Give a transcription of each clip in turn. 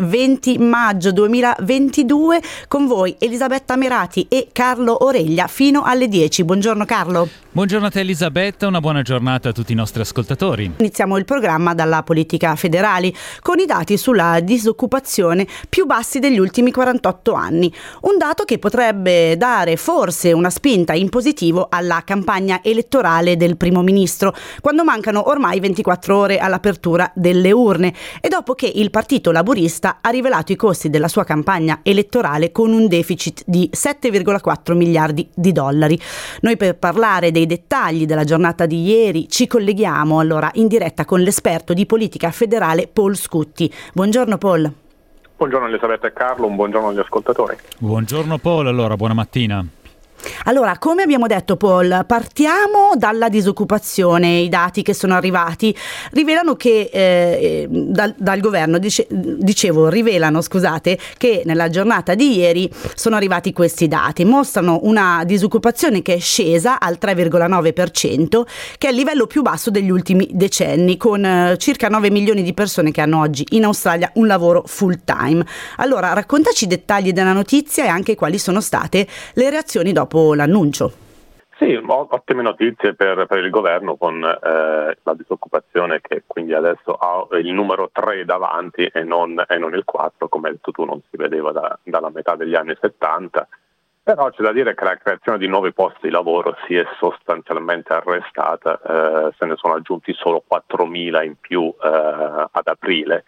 20 maggio 2022 con voi Elisabetta Merati e Carlo Oreglia fino alle 10. Buongiorno Carlo. Buongiorno a te Elisabetta, una buona giornata a tutti i nostri ascoltatori. Iniziamo il programma dalla politica federale con i dati sulla disoccupazione più bassi degli ultimi 48 anni. Un dato che potrebbe dare forse una spinta in positivo alla campagna elettorale del primo ministro, quando mancano ormai 24 ore all'apertura delle urne e dopo che il partito laburista ha rivelato i costi della sua campagna elettorale con un deficit di 7,4 miliardi di dollari. Noi per parlare dei dettagli della giornata di ieri ci colleghiamo allora in diretta con l'esperto di politica federale Paul Scutti. Buongiorno Paul. Buongiorno Elisabetta e Carlo, un buongiorno agli ascoltatori. Buongiorno Paul, allora buona mattina. Allora, come abbiamo detto Paul, partiamo dalla disoccupazione. I dati che sono arrivati rivelano che eh, dal, dal, governo, dice, dicevo, rivelano, scusate, che nella giornata di ieri sono arrivati questi dati. Mostrano una disoccupazione che è scesa al 3,9%, che è il livello più basso degli ultimi decenni, con eh, circa 9 milioni di persone che hanno oggi in Australia un lavoro full time. Allora, raccontaci i dettagli della notizia e anche quali sono state le reazioni dopo dopo l'annuncio. Sì, ottime notizie per, per il governo con eh, la disoccupazione che quindi adesso ha il numero 3 davanti e non, e non il 4, come hai detto tu non si vedeva da, dalla metà degli anni 70. Però c'è da dire che la creazione di nuovi posti di lavoro si è sostanzialmente arrestata, eh, se ne sono aggiunti solo 4.000 in più eh, ad aprile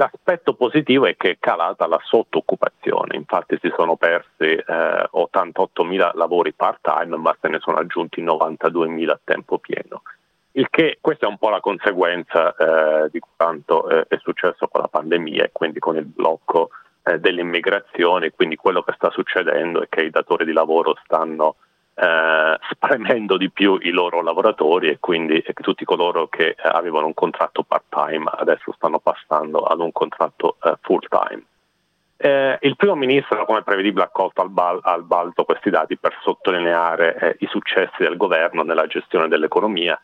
L'aspetto positivo è che è calata la sottooccupazione, infatti si sono persi eh, 88.000 lavori part-time, ma se ne sono aggiunti 92.000 a tempo pieno. Il che, questa è un po' la conseguenza eh, di quanto eh, è successo con la pandemia e quindi con il blocco eh, delle immigrazioni, quindi quello che sta succedendo è che i datori di lavoro stanno eh, spremendo di più i loro lavoratori e quindi eh, tutti coloro che eh, avevano un contratto part-time adesso stanno passando ad un contratto eh, full-time. Eh, il primo ministro, come prevedibile, ha colto al, bal- al balzo questi dati per sottolineare eh, i successi del governo nella gestione dell'economia,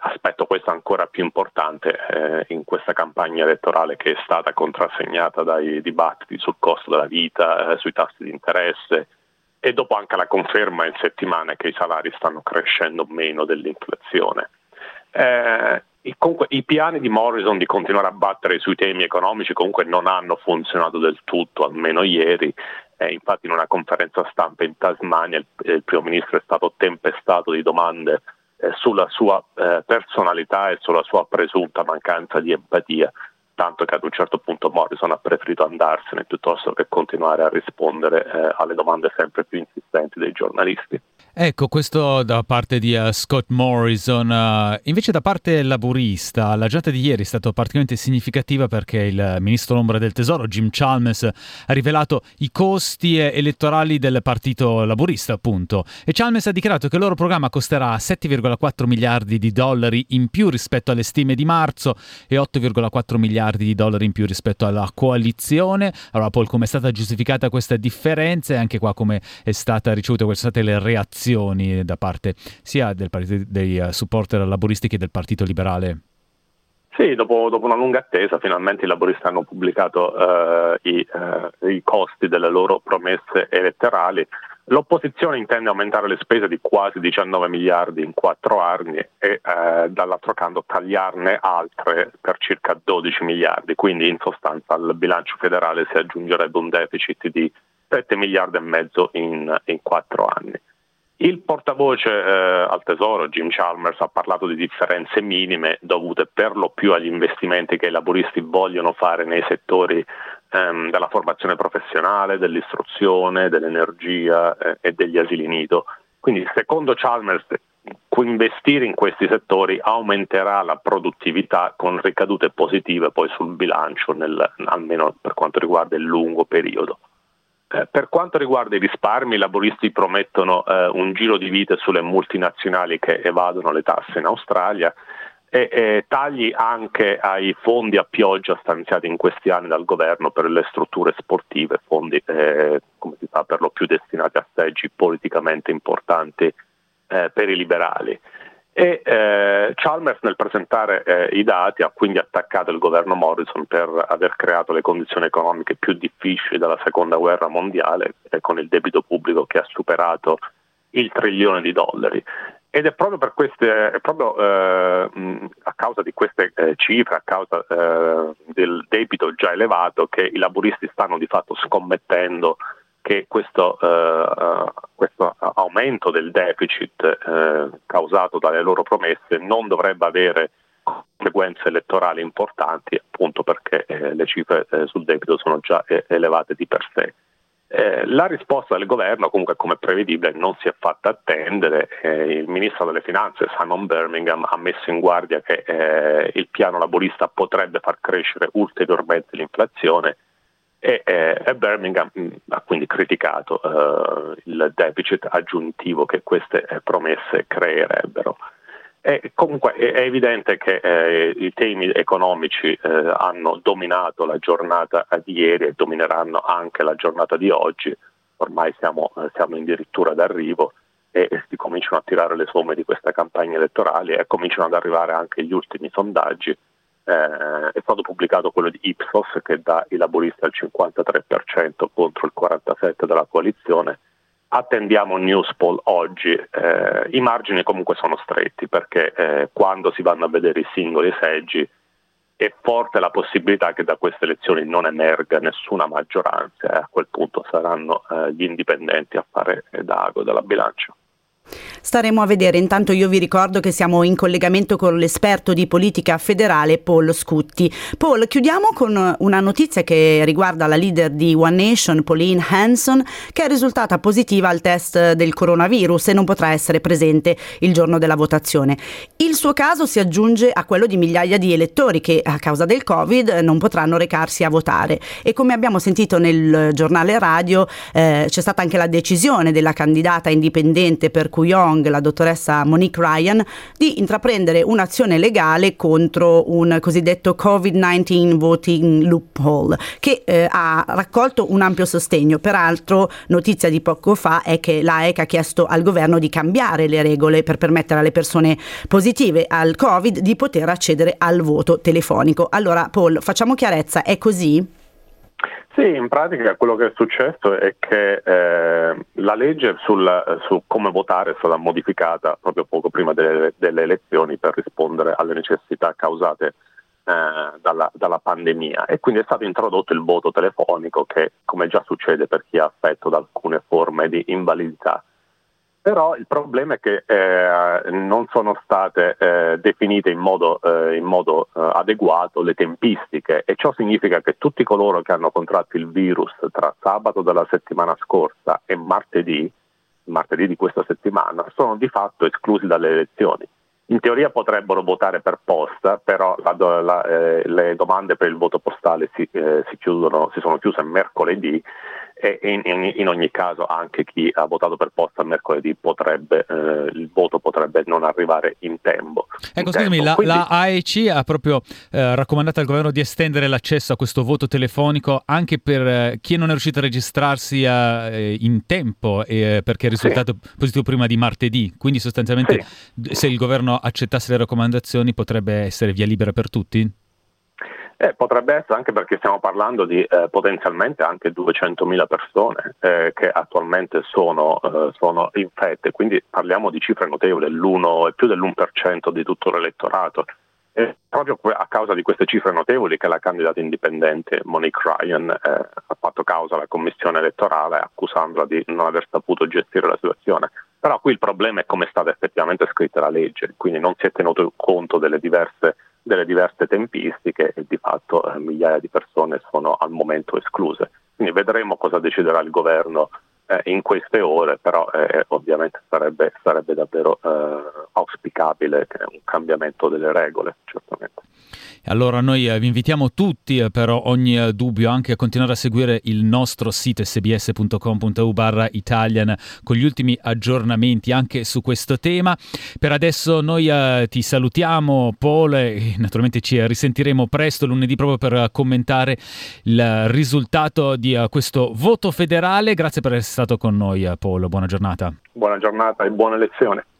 aspetto questo ancora più importante in questa campagna elettorale che è stata contrassegnata dai dibattiti sul costo della vita, sui tassi di interesse, e dopo anche la conferma in settimana che i salari stanno crescendo meno dell'inflazione. Eh, comunque, I piani di Morrison di continuare a battere sui temi economici comunque non hanno funzionato del tutto, almeno ieri. Eh, infatti in una conferenza stampa in Tasmania il, il primo ministro è stato tempestato di domande eh, sulla sua eh, personalità e sulla sua presunta mancanza di empatia tanto che ad un certo punto Morrison ha preferito andarsene piuttosto che continuare a rispondere eh, alle domande sempre più insistenti dei giornalisti. Ecco, questo da parte di uh, Scott Morrison. Uh, invece da parte laburista, la giornata di ieri è stata particolarmente significativa perché il ministro ombra del tesoro, Jim Chalmers, ha rivelato i costi elettorali del partito laburista, appunto. E Chalmers ha dichiarato che il loro programma costerà 7,4 miliardi di dollari in più rispetto alle stime di marzo e 8,4 miliardi di dollari in più rispetto alla coalizione. Allora, Paul, come è stata giustificata questa differenza e anche qua come è stata ricevuta, quali sono state le reazioni? da parte sia partito, dei uh, supporter laburisti che del Partito Liberale? Sì, dopo, dopo, una lunga attesa finalmente i laboristi hanno pubblicato uh, i, uh, i, costi delle loro promesse elettorali. L'opposizione intende aumentare le spese di quasi 19 miliardi in quattro anni e uh, dall'altro canto tagliarne altre per circa 12 miliardi, quindi in sostanza al bilancio federale si aggiungerebbe un deficit di 7 miliardi e mezzo in, in quattro anni. Il portavoce eh, al Tesoro, Jim Chalmers, ha parlato di differenze minime dovute per lo più agli investimenti che i laboristi vogliono fare nei settori ehm, della formazione professionale, dell'istruzione, dell'energia eh, e degli asili nido. Quindi secondo Chalmers investire in questi settori aumenterà la produttività con ricadute positive poi sul bilancio, nel, almeno per quanto riguarda il lungo periodo. Eh, per quanto riguarda i risparmi, i laboristi promettono eh, un giro di vite sulle multinazionali che evadono le tasse in Australia e, e, tagli anche ai fondi a pioggia stanziati in questi anni dal governo per le strutture sportive, fondi eh, come si sa per lo più destinati a seggi politicamente importanti eh, per i liberali. E eh, Chalmers nel presentare eh, i dati ha quindi attaccato il governo Morrison per aver creato le condizioni economiche più difficili della seconda guerra mondiale, eh, con il debito pubblico che ha superato il trilione di dollari. Ed è proprio, per queste, è proprio eh, a causa di queste eh, cifre, a causa eh, del debito già elevato, che i laburisti stanno di fatto scommettendo che questo, uh, questo aumento del deficit uh, causato dalle loro promesse non dovrebbe avere conseguenze elettorali importanti appunto perché eh, le cifre eh, sul debito sono già eh, elevate di per sé. La risposta del governo comunque come prevedibile non si è fatta attendere, il ministro delle finanze Simon Birmingham ha messo in guardia che il piano laborista potrebbe far crescere ulteriormente l'inflazione e, e Birmingham mm, ha quindi criticato uh, il deficit aggiuntivo che queste eh, promesse creerebbero. E comunque è evidente che eh, i temi economici eh, hanno dominato la giornata di ieri e domineranno anche la giornata di oggi. Ormai siamo, eh, siamo addirittura d'arrivo e, e si cominciano a tirare le somme di questa campagna elettorale e cominciano ad arrivare anche gli ultimi sondaggi eh, è stato pubblicato quello di Ipsos che dà i laburisti al 53% contro il 47% della coalizione. Attendiamo news poll oggi, eh, i margini comunque sono stretti perché eh, quando si vanno a vedere i singoli seggi è forte la possibilità che da queste elezioni non emerga nessuna maggioranza e a quel punto saranno eh, gli indipendenti a fare d'ago della bilancia. Staremo a vedere, intanto io vi ricordo che siamo in collegamento con l'esperto di politica federale Paul Scutti. Paul, chiudiamo con una notizia che riguarda la leader di One Nation, Pauline Hanson, che è risultata positiva al test del coronavirus e non potrà essere presente il giorno della votazione. Il suo caso si aggiunge a quello di migliaia di elettori che a causa del Covid non potranno recarsi a votare e come abbiamo sentito nel giornale radio eh, c'è stata anche la decisione della candidata indipendente per Kuyong, la dottoressa Monique Ryan, di intraprendere un'azione legale contro un cosiddetto Covid-19 voting loophole che eh, ha raccolto un ampio sostegno. Peraltro, notizia di poco fa è che l'AEC ha chiesto al governo di cambiare le regole per permettere alle persone positive al Covid di poter accedere al voto telefonico. Allora, Paul, facciamo chiarezza, è così? Sì, in pratica quello che è successo è che eh, la legge sul, su come votare è stata modificata proprio poco prima delle, delle elezioni per rispondere alle necessità causate eh, dalla, dalla, pandemia. E quindi è stato introdotto il voto telefonico che, come già succede per chi è affetto da alcune forme di invalidità, però il problema è che eh, non sono state eh, definite in modo, eh, in modo eh, adeguato le tempistiche e ciò significa che tutti coloro che hanno contratto il virus tra sabato della settimana scorsa e martedì, martedì di questa settimana, sono di fatto esclusi dalle elezioni. In teoria potrebbero votare per posta, però la, la, eh, le domande per il voto postale si, eh, si, chiudono, si sono chiuse mercoledì e in, in, in, ogni caso anche chi ha votato per posta mercoledì potrebbe, eh, il voto potrebbe non arrivare in tempo. Ecco, in scusami, tempo. La, Quindi... la, AEC ha proprio eh, raccomandato al governo di estendere l'accesso a questo voto telefonico anche per eh, chi non è riuscito a registrarsi eh, in tempo eh, perché è risultato sì. positivo prima di martedì. Quindi sostanzialmente sì. se il governo accettasse le raccomandazioni potrebbe essere via libera per tutti? Eh, potrebbe essere anche perché stiamo parlando di eh, potenzialmente anche 200.000 persone eh, che attualmente sono, eh, sono, infette, quindi parliamo di cifre notevoli, più dell'1% di tutto l'elettorato. È proprio a causa di queste cifre notevoli che la candidata indipendente Monique Ryan eh, ha fatto causa alla commissione elettorale accusandola di non aver saputo gestire la situazione. Però qui il problema è come è stata effettivamente scritta la legge, quindi non si è tenuto conto delle diverse delle diverse tempistiche e di fatto eh, migliaia di persone sono al momento escluse. Quindi vedremo cosa deciderà il governo eh, in queste ore, però eh, ovviamente sarebbe, sarebbe davvero eh, auspicabile un cambiamento delle regole, certamente. Allora noi eh, vi invitiamo tutti eh, per ogni eh, dubbio anche a continuare a seguire il nostro sito sbs.com.u barra Italian con gli ultimi aggiornamenti anche su questo tema. Per adesso noi ti salutiamo Paul e naturalmente ci risentiremo presto lunedì proprio per commentare il risultato di questo voto federale. Grazie per essere stato con noi Paul, buona giornata. Buona giornata e buona elezione.